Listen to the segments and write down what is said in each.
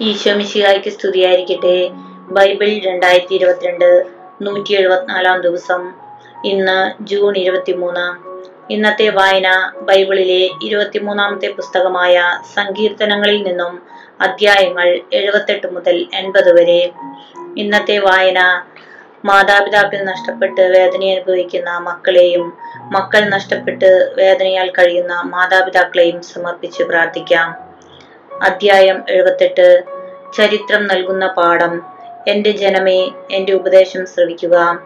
ഈശോമിശിഹായ്ക്ക് സ്തുതിയായിരിക്കട്ടെ. ബൈബിൾ രണ്ടായിരത്തി ഇരുപത്തിരണ്ട് നൂറ്റി എഴുപത്തിനാലാം ദിവസം. ഇന്ന് ജൂൺ ഇരുപത്തിമൂന്ന്. ഇന്നത്തെ വായന ബൈബിളിലെ ഇരുപത്തിമൂന്നാമത്തെ പുസ്തകമായ സങ്കീർത്തനങ്ങളിൽ നിന്നും അധ്യായങ്ങൾ എഴുപത്തെട്ട് മുതൽ എൺപത് വരെ. ഇന്നത്തെ വായന മാതാപിതാക്കൾ നഷ്ടപ്പെട്ട് വേദന അനുഭവിക്കുന്ന മക്കളെയും മക്കൾ നഷ്ടപ്പെട്ട് വേദനയാൽ കഴിയുന്ന മാതാപിതാക്കളെയും സമർപ്പിച്ച് പ്രാർത്ഥിക്കാം. അധ്യായം എഴുപത്തെട്ട്. ചരിത്രം നൽകുന്ന പാഠം. എന്റെ ജനമേ എന്റെ ഉപദേശം ശ്രവിക്കുക.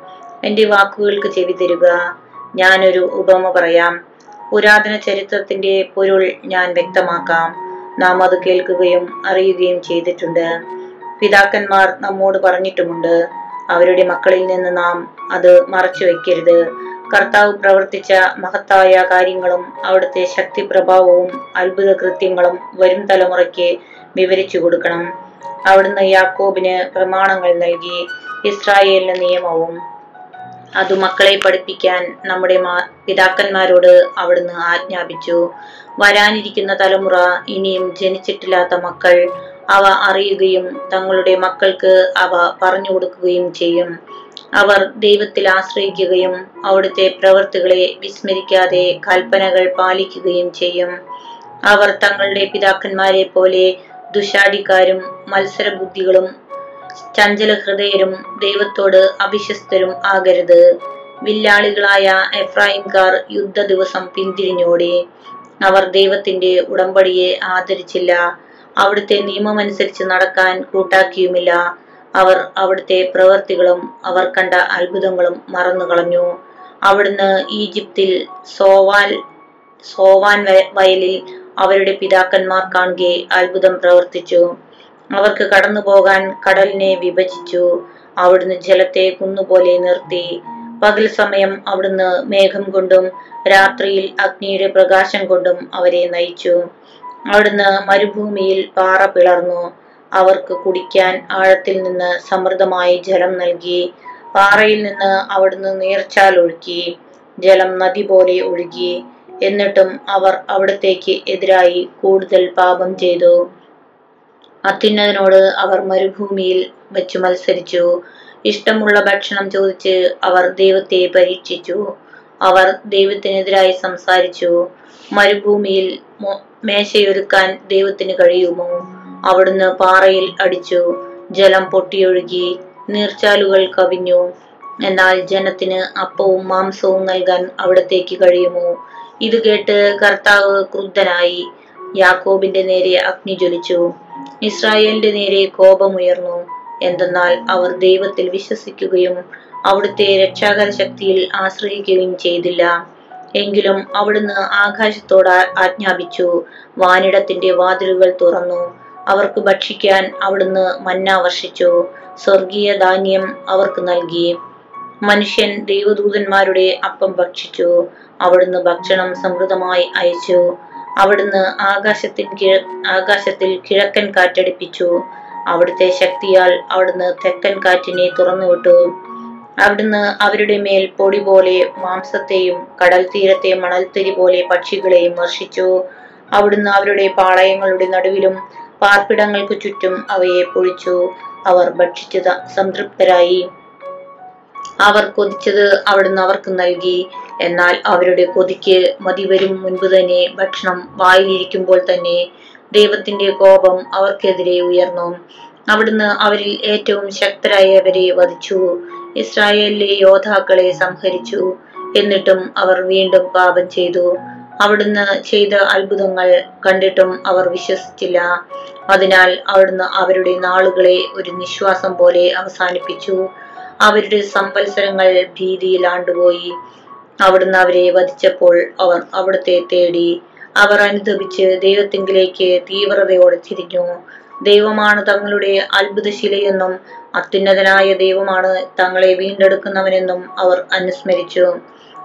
എന്റെ വാക്കുകൾക്ക് ചെവി തരുക. ഞാനൊരു ഉപമ പറയാം. പുരാതന ചരിത്രത്തിന്റെ പൊരുൾ ഞാൻ വ്യക്തമാക്കാം. നാം അത് കേൾക്കുകയും അറിയുകയും ചെയ്തിട്ടുണ്ട്. പിതാക്കന്മാർ നമ്മോട് പറഞ്ഞിട്ടുമുണ്ട്. അവരുടെ മക്കളിൽ നിന്ന് നാം അത് മറച്ചു വെക്കരുത് കർത്താവ് പ്രവർത്തിച്ച മഹത്തായ കാര്യങ്ങളും അവിടുത്തെ ശക്തി പ്രഭാവവും അത്ഭുത കൃത്യങ്ങളും വരും തലമുറയ്ക്ക് വിവരിച്ചു കൊടുക്കണം. അവിടുന്ന് യാക്കോബിന് പ്രമാണങ്ങൾ നൽകി ഇസ്രായേലിന് നിയമവും. അത് മക്കളെ പഠിപ്പിക്കാൻ നമ്മുടെ മാ- പിതാക്കന്മാരോട് അവിടുന്ന് ആജ്ഞാപിച്ചു. വരാനിരിക്കുന്ന തലമുറ ഇനിയും ജനിച്ചിട്ടില്ലാത്ത മക്കൾ അവ അറിയുകയും തങ്ങളുടെ മക്കൾക്ക് അവ പറഞ്ഞു കൊടുക്കുകയും ചെയ്യും. അവർ ദൈവത്തിൽ ആശ്രയിക്കുകയും അവിടുത്തെ പ്രവൃത്തികളെ വിസ്മരിക്കാതെ കൽപ്പനകൾ പാലിക്കുകയും ചെയ്യും. അവർ തങ്ങളുടെ പിതാക്കന്മാരെ പോലെ ദുശാടിക്കാരും മത്സരബുദ്ധികളും ചഞ്ചല ഹൃദയരും ദൈവത്തോട് അവിശ്വസ്തരും ആകരുത്. വില്ലാളികളായ എഫ്രായിംകാർ യുദ്ധ ദിവസം പിന്തിരിഞ്ഞോടി. അവർ ദൈവത്തിന്റെ ഉടമ്പടിയെ ആദരിച്ചില്ല. അവിടുത്തെ നിയമമനുസരിച്ച് നടക്കാൻ കൂട്ടാക്കിയുമില്ല. അവർ അവിടുത്തെ പ്രവൃത്തികളും അവർ കണ്ട അത്ഭുതങ്ങളും മറന്നു കളഞ്ഞു അവിടുന്ന് ഈജിപ്തിൽ സോവാൽ സോവാൻ വയലിൽ അവരുടെ പിതാക്കന്മാർ കാണുകെ അത്ഭുതം പ്രവർത്തിച്ചു. അവർക്ക് കടന്നു പോകാൻ കടലിനെ വിഭജിച്ചു. അവിടുന്ന് ജലത്തെ കുന്നുപോലെ നിർത്തി. പകൽ സമയം അവിടുന്ന് മേഘം കൊണ്ടും രാത്രിയിൽ അഗ്നിയുടെ പ്രകാശം കൊണ്ടും അവരെ നയിച്ചു. അവിടുന്ന് മരുഭൂമിയിൽ പാറ പിളർന്നു. അവർക്ക് കുടിക്കാൻ ആഴത്തിൽ നിന്ന് സമൃദ്ധമായി ജലം നൽകി പാറയിൽ നിന്ന് അവിടുന്ന് നീർച്ചാൽ ഒഴുക്കി ജലം നദി പോലെ ഒഴുകി. എന്നിട്ടും അവർ അവിടത്തേക്ക് എതിരായി കൂടുതൽ പാപം ചെയ്തു. അത്യുന്നതിനോട് അവർ മരുഭൂമിയിൽ വെച്ച് മത്സരിച്ചു. ഇഷ്ടമുള്ള ഭക്ഷണം ചോദിച്ച് അവർ ദൈവത്തെ പരീക്ഷിച്ചു. അവർ ദൈവത്തിനെതിരായി സംസാരിച്ചു. മരുഭൂമിയിൽ മേശയൊരുക്കാൻ ദൈവത്തിന് കഴിയുമോ? അവിടുന്ന് പാറയിൽ അടിച്ചു. ജലം പൊട്ടിയൊഴുകി നീർച്ചാലുകൾ കവിഞ്ഞു. എന്നാൽ ജനത്തിന് അപ്പവും മാംസവും നൽകാൻ അവിടത്തേക്ക് കഴിയുമോ? ഇത് കേട്ട് കർത്താവ് ക്രുദ്ധനായി. യാക്കോബിന്റെ നേരെ അഗ്നി ജ്വലിച്ചു. ഇസ്രായേലിന്റെ നേരെ കോപമുയർന്നു. എന്തെന്നാൽ അവർ ദൈവത്തിൽ വിശ്വസിക്കുകയും അവിടുത്തെ രക്ഷാകര ശക്തിയിൽ ആശ്രയിക്കുകയും ചെയ്തില്ല. എങ്കിലും അവിടുന്ന് ആകാശത്തോട് ആജ്ഞാപിച്ചു. വാനിടത്തിന്റെ വാതിലുകൾ തുറന്നു. അവർക്ക് ഭക്ഷിക്കാൻ അവിടുന്ന് മന്ന വർഷിച്ചു. സ്വർഗീയ ധാന്യം അവർക്ക് നൽകി. മനുഷ്യൻ ദൈവദൂതന്മാരുടെ അപ്പം ഭക്ഷിച്ചു. അവിടുന്ന് ഭക്ഷണം സമൃദ്ധമായി അയച്ചു. അവിടുന്ന് ആകാശത്തിൽ കിഴ ആകാശത്തിൽ കിഴക്കൻ കാറ്റടിപ്പിച്ചു. അവിടുത്തെ ശക്തിയാൽ അവിടുന്ന് തെക്കൻ കാറ്റിനെ തുറന്നുവിട്ടു അവിടുന്ന് അവരുടെ മേൽ പൊടി പോലെ മാംസത്തെയും കടൽ തീരത്തെ മണൽത്തരി പോലെ പക്ഷികളെയും വർഷിച്ചു. അവിടുന്ന് അവരുടെ പാളയങ്ങളുടെ നടുവിലും പാർപ്പിടങ്ങൾക്ക് ചുറ്റും അവയെ പൊഴിച്ചു അവർ ഭക്ഷിച്ചു സംതൃപ്തരായി. അവർ കൊതിച്ചത് അവിടുന്ന് അവർക്ക് നൽകി. എന്നാൽ അവരുടെ കൊതിക്ക് മതി വരും മുൻപ് തന്നെ ഭക്ഷണം വായിലിരിക്കുമ്പോൾ തന്നെ ദൈവത്തിന്റെ കോപം അവർക്കെതിരെ ഉയർന്നു. അവിടുന്ന് അവരിൽ ഏറ്റവും ശക്തരായവരെ വധിച്ചു. ഇസ്രായേലിലെ യോദ്ധാക്കളെ സംഹരിച്ചു. എന്നിട്ടും അവർ വീണ്ടും പാപം ചെയ്തു. അവിടുന്ന് ചെയ്ത അത്ഭുതങ്ങൾ കണ്ടിട്ടും അവർ വിശ്വസിച്ചില്ല. അതിനാൽ അവിടുന്ന് അവരുടെ നാളുകളെ ഒരു നിശ്വാസം പോലെ അവസാനിപ്പിച്ചു. അവരുടെ സംവത്സരങ്ങൾ ഭീതിയിൽ ആണ്ടുപോയി അവിടുന്ന് അവരെ വധിച്ചപ്പോൾ അവർ അവിടുത്തെ തേടി. അവർ അനുദപിച്ച് ദൈവത്തിങ്കിലേക്ക് തീവ്രതയോടെ തിരിഞ്ഞു. ദൈവമാണ് തങ്ങളുടെ അത്ഭുതശിലയെന്നും അത്യുന്നതനായ ദൈവമാണ് തങ്ങളെ വീണ്ടെടുക്കുന്നവനെന്നും അവർ അനുസ്മരിച്ചു.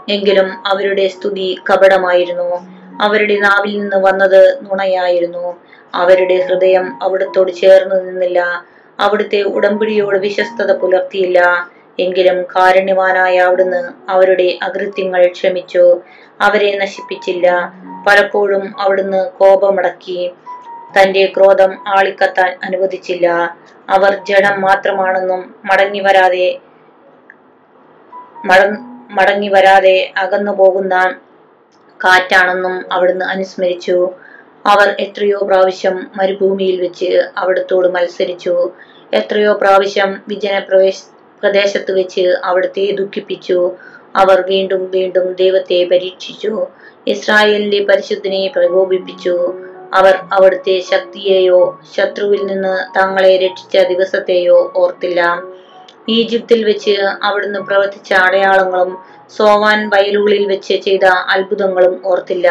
എങ്കിലും അവരുടെ സ്തുതി കപടമായിരുന്നു. അവരുടെ നാവിൽ നിന്ന് വന്നത് നുണയായിരുന്നു. അവരുടെ ഹൃദയം അവിടത്തോട് ചേർന്നു നിന്നില്ല. അവിടുത്തെ ഉടമ്പടിയോട് വിശ്വസ്തത പുലർത്തിയില്ല. എങ്കിലും കാരുണ്യവാനായ അവിടുന്ന് അവരുടെ അകൃത്യങ്ങൾ ക്ഷമിച്ചു. അവരെ നശിപ്പിച്ചില്ല. പലപ്പോഴും അവിടുന്ന് കോപമടക്കി. തന്റെ ക്രോധം ആളിക്കത്താൻ അനുവദിച്ചില്ല. അവർ ജഡം മാത്രമാണെന്നും മടങ്ങി വരാതെ മട- മടങ്ങി വരാതെ അകന്നു പോകുന്ന കാറ്റാണെന്നും അവിടുന്ന് അനുസ്മരിച്ചു. അവർ എത്രയോ പ്രാവശ്യം മരുഭൂമിയിൽ വെച്ച് അവിടത്തോട് മത്സരിച്ചു. എത്രയോ പ്രാവശ്യം വിജന പ്രവേശ പ്രദേശത്ത് വെച്ച് അവിടുത്തെ ദുഃഖിപ്പിച്ചു. അവർ വീണ്ടും വീണ്ടും ദൈവത്തെ പരീക്ഷിച്ചു. ഇസ്രായേലിന്റെ പരിശുദ്ധനെ പ്രകോപിപ്പിച്ചു. അവർ അവിടുത്തെ ശക്തിയെയോ ശത്രുവിൽ നിന്ന് തങ്ങളെ രക്ഷിച്ച ദിവസത്തെയോ ഓർത്തില്ല. ഈജിപ്തിൽ വെച്ച് അവിടുന്ന് പ്രവർത്തിച്ച അടയാളങ്ങളും സോവാൻ വയലുകളിൽ വെച്ച് ചെയ്ത അത്ഭുതങ്ങളും ഓർത്തില്ല.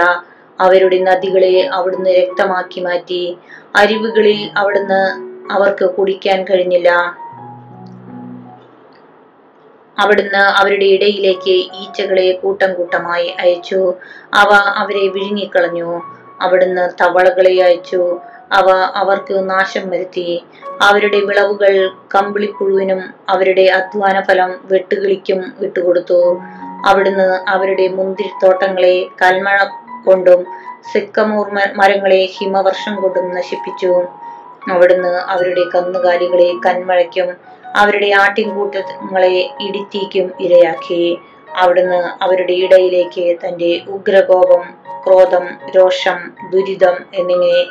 അവരുടെ നദികളെ അവിടുന്ന് രക്തമാക്കി മാറ്റി അരിവുകളിൽ അവിടുന്ന് അവർക്ക് കുടിക്കാൻ കഴിഞ്ഞില്ല. അവിടുന്ന് അവരുടെ ഇടയിലേക്ക് ഈച്ചകളെ കൂട്ടം കൂട്ടമായി അയച്ചു. അവ അവരെ വിഴുങ്ങിക്കളഞ്ഞു. അവിടുന്ന് തവളകളെ അയച്ചു. അവ അവർക്ക് നാശം വരുത്തി. അവരുടെ വിളവുകൾ കമ്പിളിപ്പുഴുവിനും അവരുടെ അധ്വാന ഫലം വെട്ടുകിളിക്കും വിട്ടുകൊടുത്തു അവിടുന്ന് അവരുടെ മുന്തിരിത്തോട്ടങ്ങളെ കൽമഴ കൊണ്ടും സിക്കമൂർ മരങ്ങളെ ഹിമവർഷം കൊണ്ടും നശിപ്പിച്ചു അവിടുന്ന് അവരുടെ കന്നുകാലികളെ കന്മഴയ്ക്കും അവരുടെ ആട്ടിൻകൂട്ടങ്ങളെ ഇടിത്തീക്കും ഇരയാക്കി. അവിടുന്ന് അവരുടെ ഇടയിലേക്ക് തന്റെ ഉഗ്രകോപം ക്രോധം രോഷം ദുരിതം എന്നിങ്ങനെ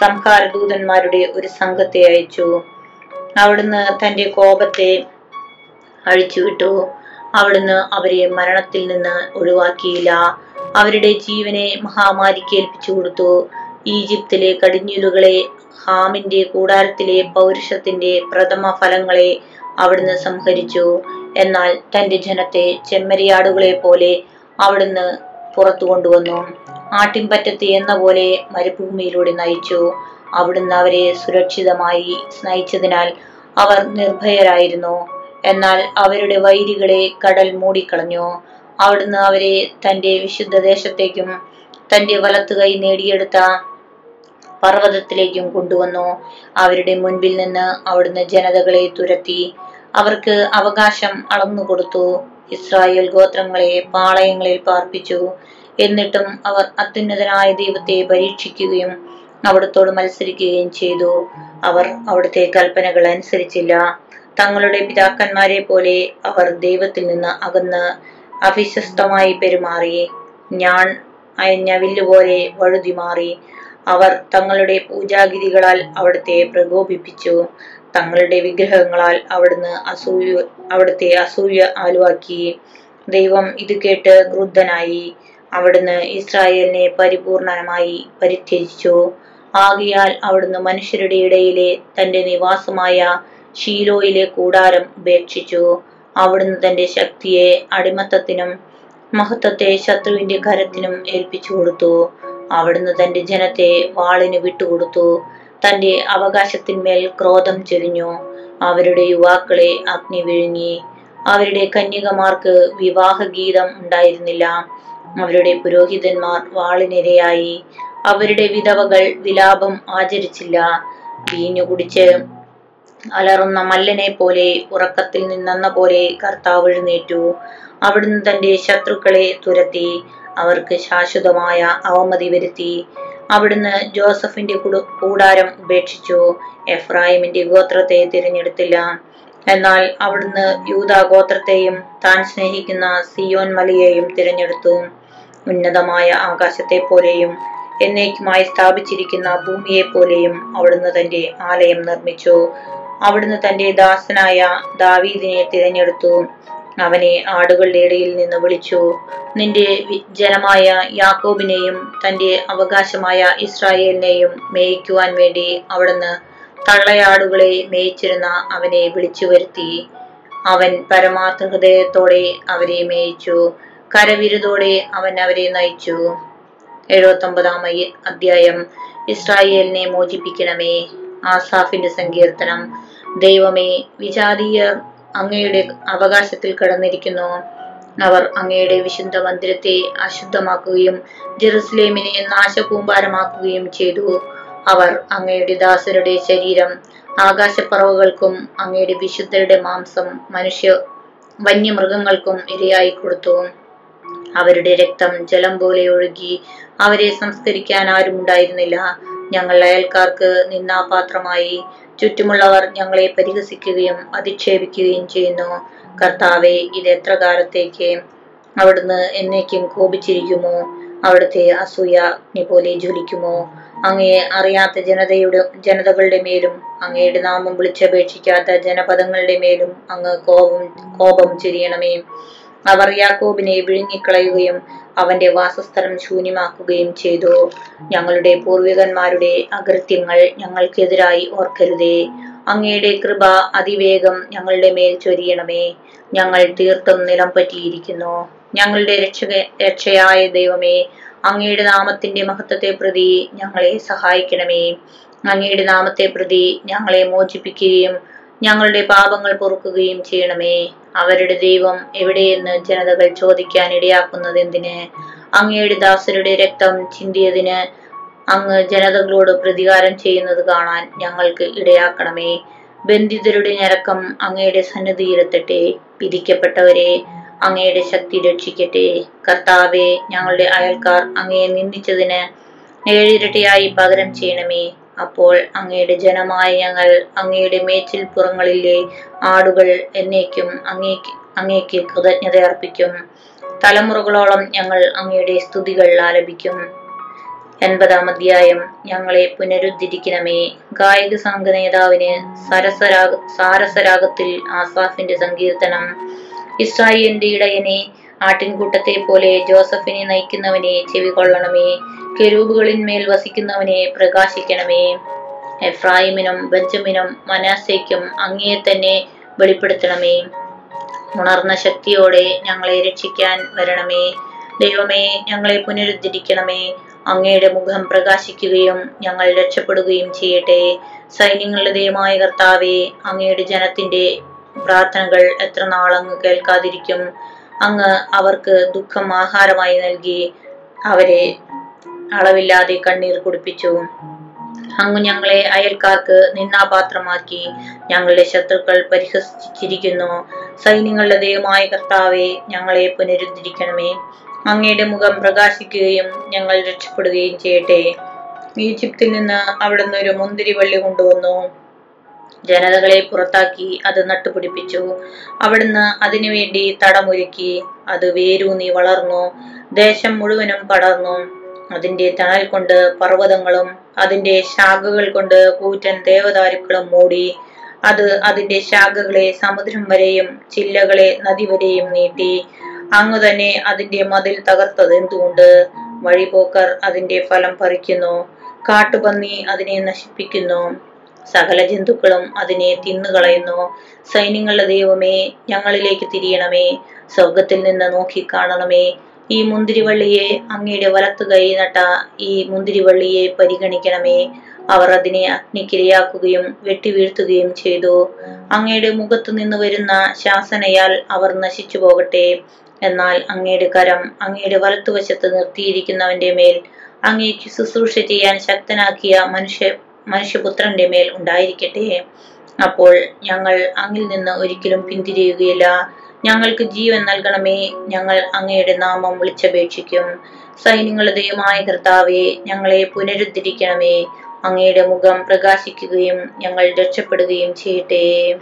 സംഹാരദൂതന്മാരുടെ ഒരു സംഘത്തെ അയച്ചു. അവിടുന്ന് തന്റെ കോപത്തെ അഴിച്ചുവിട്ടു. അവിടുന്ന് അവരെ മരണത്തിൽ നിന്ന് ഒഴിവാക്കിയില്ല. അവരുടെ ജീവനെ മഹാമാരിക്ക് ഏൽപ്പിച്ചു കൊടുത്തു. ഈജിപ്തിലെ കടിഞ്ഞൂലുകളെ ഹാമിന്റെ കൂടാരത്തിലെ പൗരുഷത്തിന്റെ പ്രഥമ ഫലങ്ങളെ അവിടുന്ന് സംഹരിച്ചു. എന്നാൽ തന്റെ ജനത്തെ ചെമ്മരിയാടുകളെ പോലെ അവിടുന്ന് പുറത്തു കൊണ്ടുവന്നു. ആട്ടിൻപറ്റത്ത് എന്ന പോലെ മരുഭൂമിയിലൂടെ നയിച്ചു. അവിടുന്ന് അവരെ സുരക്ഷിതമായി നയിച്ചതിനാൽ അവർ നിർഭയരായിരുന്നു. എന്നാൽ അവരുടെ വൈരികളെ കടൽ മൂടിക്കളഞ്ഞു. അവിടുന്ന് അവരെ തന്റെ വിശുദ്ധ ദേശത്തേക്കും തന്റെ വലത്തുകൈ നേടിയെടുത്ത പർവതത്തിലേക്കും കൊണ്ടുവന്നു. അവരുടെ മുൻപിൽ നിന്ന് അവിടുന്ന് ജനതകളെ തുരത്തി. അവർക്ക് അവകാശം അളന്നു കൊടുത്തു. ഇസ്രായേൽ ഗോത്രങ്ങളെ പാളയങ്ങളിൽ പാർപ്പിച്ചു. എന്നിട്ടും അവർ അത്യുന്നതനായ ദൈവത്തെ പരീക്ഷിക്കുകയും അവിടത്തോട് മത്സരിക്കുകയും ചെയ്തു. അവർ അവിടുത്തെ കൽപ്പനകൾ അനുസരിച്ചില്ല. തങ്ങളുടെ പിതാക്കന്മാരെ പോലെ അവർ ദൈവത്തിൽ നിന്ന് അകന്ന് അവിശ്വസ്തമായി പെരുമാറി ഞാൻ അയഞ്ഞ വില്ലുപോലെ വഴുതി മാറി അവർ തങ്ങളുടെ പൂജാഗിരികളാൽ അവിടുത്തെ പ്രകോപിപ്പിച്ചു. തങ്ങളുടെ വിഗ്രഹങ്ങളാൽ അവിടുന്ന് അസൂയ അവിടുത്തെ അസൂയ ആലുവാക്കി. ദൈവം ഇത് കേട്ട് ക്രുദ്ധനായി. അവിടുന്ന് ഇസ്രായേലിനെ പരിപൂർണമായി പരിത്യജിച്ചു. ആകയാൽ അവിടുന്ന് മനുഷ്യരുടെ ഇടയിലെ തന്റെ നിവാസമായ ഷീലോയിലെ കൂടാരം ഉപേക്ഷിച്ചു. അവിടുന്ന് തന്റെ ശക്തിയെ അടിമത്തത്തിനും മഹത്വത്തെ ശത്രുവിന്റെ കരത്തിനും ഏൽപ്പിച്ചു കൊടുത്തു. അവിടുന്ന് തന്റെ ജനത്തെ വാളിന് വിട്ടുകൊടുത്തു. തന്റെ അവകാശത്തിന്മേൽ ക്രോധം ചൊരിഞ്ഞു. അവരുടെ യുവാക്കളെ അഗ്നി വിഴുങ്ങി. അവരുടെ കന്യകമാർക്ക് വിവാഹഗീതം ഉണ്ടായിരുന്നില്ല. അവരുടെ പുരോഹിതന്മാർ വാളിനിരയായി. അവരുടെ വിധവകൾ വിലാപം ആചരിച്ചില്ല. വീഞ്ഞു കുടിച്ച് അലറുന്ന മല്ലനെ പോലെ ഉറക്കത്തിൽ നിന്നെന്ന പോലെ കർത്താവ് എഴുന്നേറ്റു. അവിടുന്ന് തന്റെ ശത്രുക്കളെ തുരത്തി അവർക്ക് ശാശ്വതമായ അവമതി വരുത്തി. അവിടുന്ന് ജോസഫിന്റെ കുടു- കൂടാരം ഉപേക്ഷിച്ചു. എഫ്രാഹിമിന്റെ ഗോത്രത്തെ തിരഞ്ഞെടുത്തില്ല. എന്നാൽ അവിടുന്ന് യൂദാ ഗോത്രത്തെയും താൻ സ്നേഹിക്കുന്ന സിയോൻ മലയെയും തിരഞ്ഞെടുത്തു. ഉന്നതമായ ആകാശത്തെ പോലെയും എന്നേക്കുമായി സ്ഥാപിച്ചിരിക്കുന്ന ഭൂമിയെ പോലെയും അവിടുന്ന് തന്റെ ആലയം നിർമ്മിച്ചു. അവിടുന്ന് തന്റെ ദാസനായ ദാവീദിനെ തിരഞ്ഞെടുത്തു. അവനെ ആടുകളുടെ ഇടയിൽ നിന്ന് വിളിച്ചു നിന്റെ ജനമായ യാക്കോബിനെയും തന്റെ അവകാശമായ ഇസ്രായേലിനെയും മേയിക്കുവാൻ വേണ്ടി അവിടുന്ന് തള്ളയാടുകളെ മേയിച്ചിരുന്ന അവനെ വിളിച്ചു വരുത്തി. അവൻ പരമാർത്ഥ ഹൃദയത്തോടെ അവരെ മേയിച്ചു കരവിരുതോടെ അവൻ അവരെ നയിച്ചു. എഴുപത്തൊമ്പതാം അധ്യായം ഇസ്രായേലിനെ മോചിപ്പിക്കണമേ. ആസാഫിന്റെ സങ്കീർത്തനം ദൈവമേ വിജാതീയ അങ്ങയുടെ അവകാശത്തിൽ കടന്നിരിക്കുന്നു. അവർ അങ്ങയുടെ വിശുദ്ധ മന്ദിരത്തെ അശുദ്ധമാക്കുകയും ജെറുസലേമിനെ നാശകൂമ്പാരമാക്കുകയും ചെയ്തു. അവർ അങ്ങയുടെ ദാസരുടെ ശരീരം ആകാശപ്പറവുകൾക്കും അങ്ങയുടെ വിശുദ്ധരുടെ മാംസം മനുഷ്യ വന്യമൃഗങ്ങൾക്കും ഇരയായി കൊടുത്തു. അവരുടെ രക്തം ജലം പോലെ ഒഴുകി അവരെ സംസ്കരിക്കാൻ ആരും ഉണ്ടായിരുന്നില്ല ഞങ്ങൾ അയൽക്കാർക്ക് നിന്നാപാത്രമായി ചുറ്റുമുള്ളവർ ഞങ്ങളെ പരിഹസിക്കുകയും അധിക്ഷേപിക്കുകയും ചെയ്യുന്നു. കർത്താവെ ഇത് എത്ര കാലത്തേക്ക് അവിടുന്ന് എന്നേക്കും കോപിച്ചിരിക്കുമോ? അവിടുത്തെ അസൂയ അഗ്നി പോലെ ജ്വലിക്കുമോ? അങ്ങയെ അറിയാത്ത ജനതയുടെ ജനതകളുടെ മേലും അങ്ങയുടെ നാമം വിളിച്ചപേക്ഷിക്കാത്ത ജനപദങ്ങളുടെ മേലും അങ്ങ് കോപം കോപം ചൊരിയണമേ. അവർ യാക്കോബിനെ വിഴുങ്ങിക്കളയുകയും അവന്റെ വാസസ്ഥലം ശൂന്യമാക്കുകയും ചെയ്തു. ഞങ്ങളുടെ പൂർവികന്മാരുടെ അകൃത്യങ്ങൾ ഞങ്ങൾക്കെതിരായി ഓർക്കരുതേ. അങ്ങയുടെ കൃപ അതിവേഗം ഞങ്ങളുടെ മേൽ ചൊരിയണമേ. ഞങ്ങൾ തീർത്ഥം നിലം പറ്റിയിരിക്കുന്നു. ഞങ്ങളുടെ രക്ഷക രക്ഷയായ ദൈവമേ അങ്ങയുടെ നാമത്തിന്റെ മഹത്വത്തെ പ്രതി ഞങ്ങളെ സഹായിക്കണമേ. അങ്ങയുടെ നാമത്തെ പ്രതി ഞങ്ങളെ മോചിപ്പിക്കുകയും ഞങ്ങളുടെ പാപങ്ങൾ പൊറുക്കുകയും ചെയ്യണമേ. അവരുടെ ദൈവം എവിടെയെന്ന് ജനതകൾ ചോദിക്കാൻ ഇടയാക്കുന്നത് എന്തിന് അങ്ങയുടെ ദാസരുടെ രക്തം ചിന്തിയതിന് അങ്ങ് ജനതകളോട് പ്രതികാരം ചെയ്യുന്നത് കാണാൻ ഞങ്ങൾക്ക് ഇടയാക്കണമേ. ബന്ധിതരുടെ ഞരക്കം അങ്ങയുടെ സന്നിധിയിലെത്തട്ടെ. പിരിക്കപ്പെട്ടവരെ അങ്ങയുടെ ശക്തി രക്ഷിക്കട്ടെ. കർത്താവെ ഞങ്ങളുടെ അയൽക്കാർ അങ്ങയെ നിന്ദിച്ചതിന് ഏഴിരട്ടിയായി പകരം ചെയ്യണമേ. അപ്പോൾ അങ്ങയുടെ ജനമായ ഞങ്ങൾ അങ്ങയുടെ മേച്ചിൽ പുറങ്ങളിലെ ആടുകൾ എന്നേക്കും അങ്ങേക്ക് അങ്ങേക്ക് കൃതജ്ഞത അർപ്പിക്കും. തലമുറകളോളം ഞങ്ങൾ അങ്ങയുടെ സ്തുതികൾ ആലപിക്കും. എൺപതാം അധ്യായം ഞങ്ങളെ പുനരുദ്ധരിക്കണമേ. ഗായക സംഘ നേതാവിന് സരസരാഗ സാരസരാഗത്തിൽ ആസാഫിന്റെ സങ്കീർത്തനം. ഇസ്രായേലിന്റെ ഇടയനെ ആട്ടിൻകൂട്ടത്തെ പോലെ ജോസഫിനെ നയിക്കുന്നവനെ ചെവികൊള്ളണമേ. കെരൂബുകളിന്മേൽ വസിക്കുന്നവനെ പ്രകാശിക്കണമേ. എഫ്രായിമിനും ബെഞ്ചമിനും മനാസയ്ക്കും അങ്ങയെ തന്നെ വെളിപ്പെടുത്തണമേ. ഉണർന്ന ശക്തിയോടെ ഞങ്ങളെ രക്ഷിക്കാൻ വരണമേ. ദൈവമേ ഞങ്ങളെ പുനരുദ്ധരിക്കണമേ. അങ്ങയുടെ മുഖം പ്രകാശിക്കുകയും ഞങ്ങൾ രക്ഷപ്പെടുകയും ചെയ്യട്ടെ. സൈന്യങ്ങളുടെ ദൈവമായ കർത്താവെ അങ്ങയുടെ ജനത്തിന്റെ പ്രാർത്ഥനകൾ എത്ര നാളങ്ങ് കേൾക്കാതിരിക്കും. അങ്ങ് അവർക്ക് ദുഃഖം ആഹാരമായി നൽകി അവരെ അളവില്ലാതെ കണ്ണീർ കുടിപ്പിച്ചു. അങ്ങ് ഞങ്ങളെ അയൽക്കാർക്ക് നിന്നാപാത്രമാക്കി ഞങ്ങളുടെ ശത്രുക്കൾ പരിഹസിച്ചിരിക്കുന്നു. സൈന്യങ്ങളുടെ ദൈവമായ കർത്താവെ ഞങ്ങളെ പുനരുദ്ധരിക്കണമേ. അങ്ങയുടെ മുഖം പ്രകാശിക്കുകയും ഞങ്ങൾ രക്ഷപ്പെടുകയും ചെയ്യട്ടെ. ഈജിപ്തിൽ നിന്ന് അവിടുന്ന് ഒരു മുന്തിരി വള്ളി കൊണ്ടുവന്നു. ജനതകളെ പുറത്താക്കി അത് നട്ടുപിടിപ്പിച്ചു. അവിടുന്ന് അതിനുവേണ്ടി തടമൊരുക്കി. അത് വേരൂന്നി വളർന്നു. ദേശം മുഴുവനും പടർന്നു. അതിന്റെ തണൽ കൊണ്ട് പർവതങ്ങളും അതിന്റെ ശാഖകൾ കൊണ്ട് കൂറ്റൻ ദേവദാരുക്കളും മൂടി. അത് അതിന്റെ ശാഖകളെ സമുദ്രം വരെയും ചില്ലകളെ നദി വരെയും നീട്ടി. അങ്ങു തന്നെ അതിന്റെ മതിൽ തകർത്തത് എന്തുകൊണ്ട്? വഴിപോക്കർ അതിന്റെ ഫലം പറിക്കുന്നു. കാട്ടുപന്നി അതിനെ നശിപ്പിക്കുന്നു. സകല ജന്തുക്കളും അതിനെ തിന്നുകളയുന്നു. സൈന്യങ്ങളുടെ ദൈവമേ ഞങ്ങളിലേക്ക് തിരിയണമേ. സ്വർഗത്തിൽ നിന്ന് നോക്കി കാണണമേ ഈ മുന്തിരിവള്ളിയെ അങ്ങയുടെ വലത്തു കൈ നട്ട ഈ മുന്തിരിവള്ളിയെ പരിഗണിക്കണമേ. അവർ അതിനെ അഗ്നിക്കിരയാക്കുകയും വെട്ടിവീഴ്ത്തുകയും ചെയ്തു. അങ്ങയുടെ മുഖത്തു നിന്ന് വരുന്ന ശാസനയാൽ അവർ നശിച്ചു പോകട്ടെ. എന്നാൽ അങ്ങയുടെ കരം അങ്ങയുടെ വലത്തുവശത്ത് നിർത്തിയിരിക്കുന്നവന്റെ മേൽ അങ്ങേക്ക് ശുശ്രൂഷ ചെയ്യാൻ ശക്തനാക്കിയ മനുഷ്യ മനുഷ്യപുത്രന്റെ മേൽ ഉണ്ടായിരിക്കട്ടെ. അപ്പോൾ ഞങ്ങൾ അങ്ങിൽ നിന്ന് ഒരിക്കലും പിന്തിരിയുകയില്ല. ഞങ്ങൾക്ക് ജീവൻ നൽകണമേ. ഞങ്ങൾ അങ്ങയുടെ നാമം വിളിച്ചപേക്ഷിക്കും. സൈന്യങ്ങളുടെ ദൈവമായ കർത്താവെ ഞങ്ങളെ പുനരുദ്ധരിക്കണമേ. അങ്ങയുടെ മുഖം പ്രകാശിക്കുകയും ഞങ്ങൾ രക്ഷപ്പെടുകയും ചെയ്യട്ടെ.